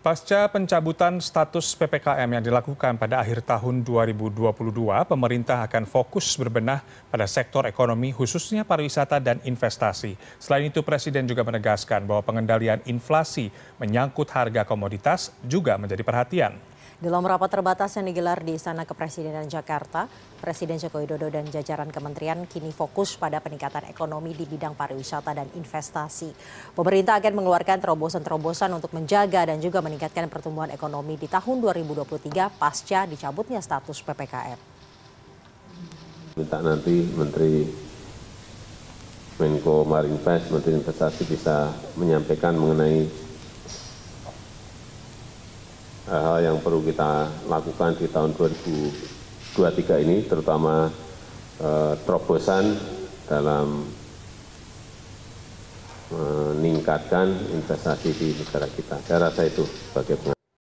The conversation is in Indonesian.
Pasca pencabutan status PPKM yang dilakukan pada akhir tahun 2022, pemerintah akan fokus berbenah pada sektor ekonomi khususnya pariwisata dan investasi. Selain itu, Presiden juga menegaskan bahwa pengendalian inflasi menyangkut harga komoditas juga menjadi perhatian. Dalam rapat terbatas yang digelar di Istana Kepresidenan Jakarta, Presiden Joko Widodo dan jajaran kementerian kini fokus pada peningkatan ekonomi di bidang pariwisata dan investasi. Pemerintah akan mengeluarkan terobosan-terobosan untuk menjaga dan juga meningkatkan pertumbuhan ekonomi di tahun 2023 pasca dicabutnya status PPKM. Minta nanti Menteri Menko Marinvest, Menteri Investasi bisa menyampaikan mengenai hal-hal yang perlu kita lakukan di tahun 2023 ini, terutama eh, terobosan dalam meningkatkan investasi di negara kita. Saya rasa itu sebagai